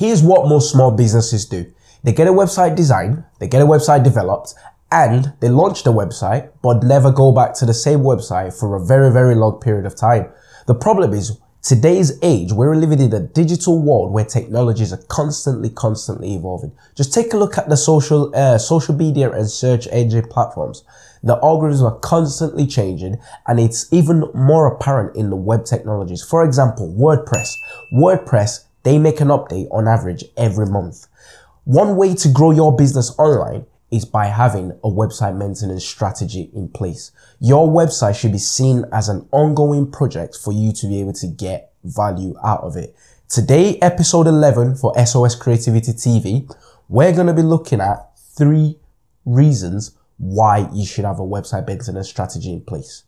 Here's what most small businesses do. They get a website designed, they get a website developed, and they launch the website, but never go back to the same website for a very, very long period of time. The problem is today's age, we're living in a digital world where technologies are constantly, constantly evolving. Just take a look at the social, uh, social media and search engine platforms. The algorithms are constantly changing and it's even more apparent in the web technologies. For example, WordPress. WordPress, they make an update on average every month. One way to grow your business online is by having a website maintenance strategy in place. Your website should be seen as an ongoing project for you to be able to get value out of it. Today, episode 11 for SOS Creativity TV, we're going to be looking at three reasons why you should have a website maintenance strategy in place.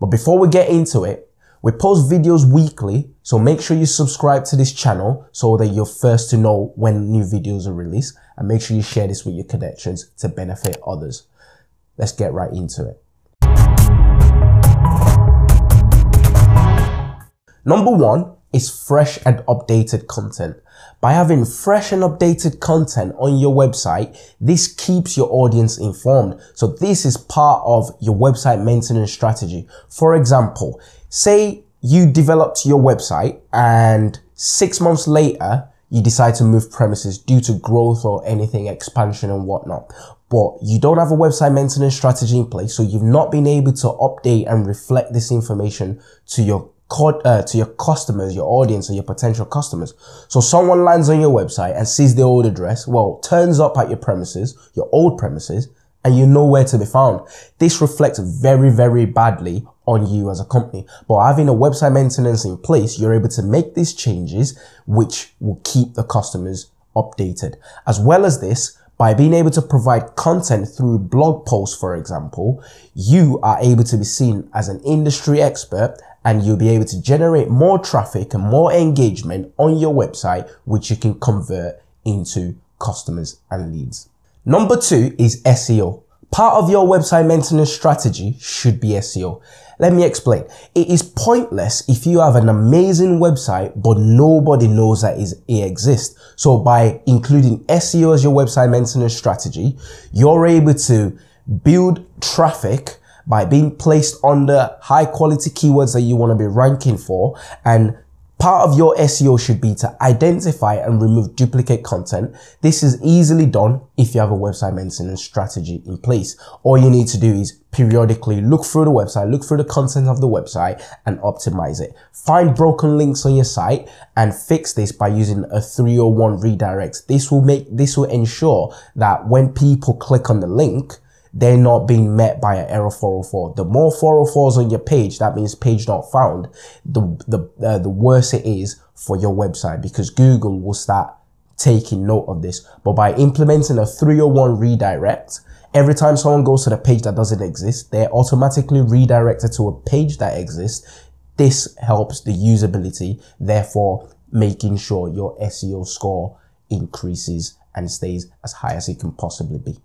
But before we get into it, we post videos weekly, so make sure you subscribe to this channel so that you're first to know when new videos are released and make sure you share this with your connections to benefit others. Let's get right into it. Number one is fresh and updated content. By having fresh and updated content on your website, this keeps your audience informed. So this is part of your website maintenance strategy. For example, say you developed your website and six months later, you decide to move premises due to growth or anything, expansion and whatnot. But you don't have a website maintenance strategy in place, so you've not been able to update and reflect this information to your uh, to your customers, your audience, or your potential customers. So someone lands on your website and sees the old address, well, turns up at your premises, your old premises, and you know where to be found. This reflects very, very badly on you as a company. But having a website maintenance in place, you're able to make these changes, which will keep the customers updated. As well as this, by being able to provide content through blog posts, for example, you are able to be seen as an industry expert and you'll be able to generate more traffic and more engagement on your website, which you can convert into customers and leads. Number two is SEO. Part of your website maintenance strategy should be SEO. Let me explain. It is pointless if you have an amazing website, but nobody knows that it exists. So by including SEO as your website maintenance strategy, you're able to build traffic by being placed under high quality keywords that you want to be ranking for and Part of your SEO should be to identify and remove duplicate content. This is easily done if you have a website maintenance strategy in place. All you need to do is periodically look through the website, look through the content of the website and optimize it. Find broken links on your site and fix this by using a 301 redirect. This will make, this will ensure that when people click on the link, they're not being met by an error 404. The more 404s on your page, that means page not found, the, the, uh, the worse it is for your website because Google will start taking note of this. But by implementing a 301 redirect, every time someone goes to the page that doesn't exist, they're automatically redirected to a page that exists. This helps the usability, therefore making sure your SEO score increases and stays as high as it can possibly be.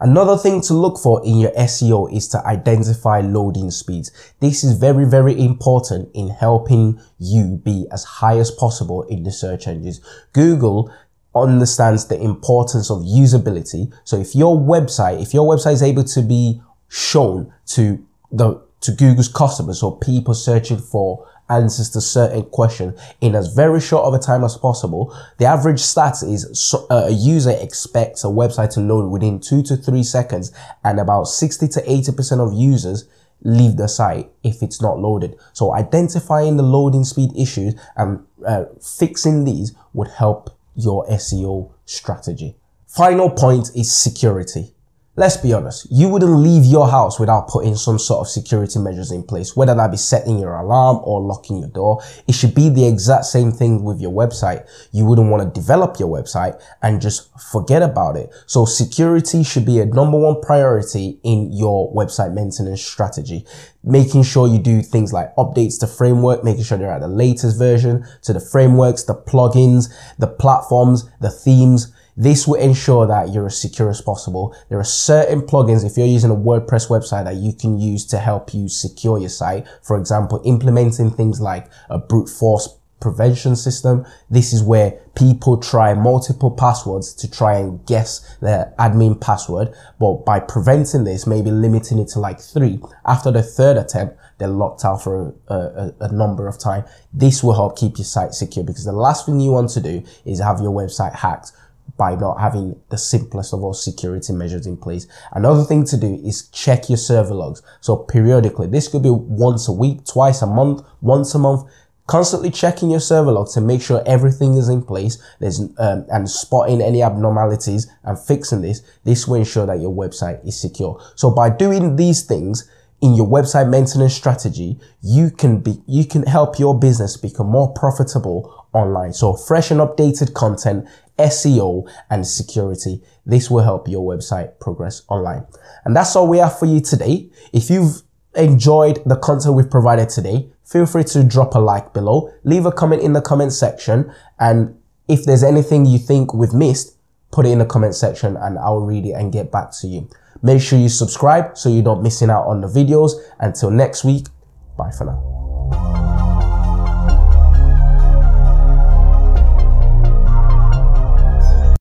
Another thing to look for in your SEO is to identify loading speeds. This is very, very important in helping you be as high as possible in the search engines. Google understands the importance of usability. So if your website, if your website is able to be shown to the, to Google's customers or people searching for answers to certain question in as very short of a time as possible. The average stats is uh, a user expects a website to load within two to three seconds and about 60 to 80% of users leave the site if it's not loaded. So identifying the loading speed issues and uh, fixing these would help your SEO strategy. Final point is security. Let's be honest, you wouldn't leave your house without putting some sort of security measures in place, whether that be setting your alarm or locking your door. It should be the exact same thing with your website. You wouldn't want to develop your website and just forget about it. So security should be a number one priority in your website maintenance strategy. Making sure you do things like updates to framework, making sure they're at the latest version to the frameworks, the plugins, the platforms, the themes, this will ensure that you're as secure as possible. There are certain plugins, if you're using a WordPress website that you can use to help you secure your site. For example, implementing things like a brute force prevention system. This is where people try multiple passwords to try and guess their admin password. But by preventing this, maybe limiting it to like three, after the third attempt, they're locked out for a, a, a, number of time. This will help keep your site secure because the last thing you want to do is have your website hacked by not having the simplest of all security measures in place. Another thing to do is check your server logs. So periodically, this could be once a week, twice a month, once a month, constantly checking your server logs to make sure everything is in place. There's, um, and spotting any abnormalities and fixing this. This will ensure that your website is secure. So by doing these things, in your website maintenance strategy, you can be, you can help your business become more profitable online. So fresh and updated content SEO, and security. This will help your website progress online. And that's all we have for you today. If you've enjoyed the content we've provided today, feel free to drop a like below, leave a comment in the comment section, and if there's anything you think we've missed, put it in the comment section and I'll read it and get back to you. Make sure you subscribe so you're not missing out on the videos. Until next week, bye for now.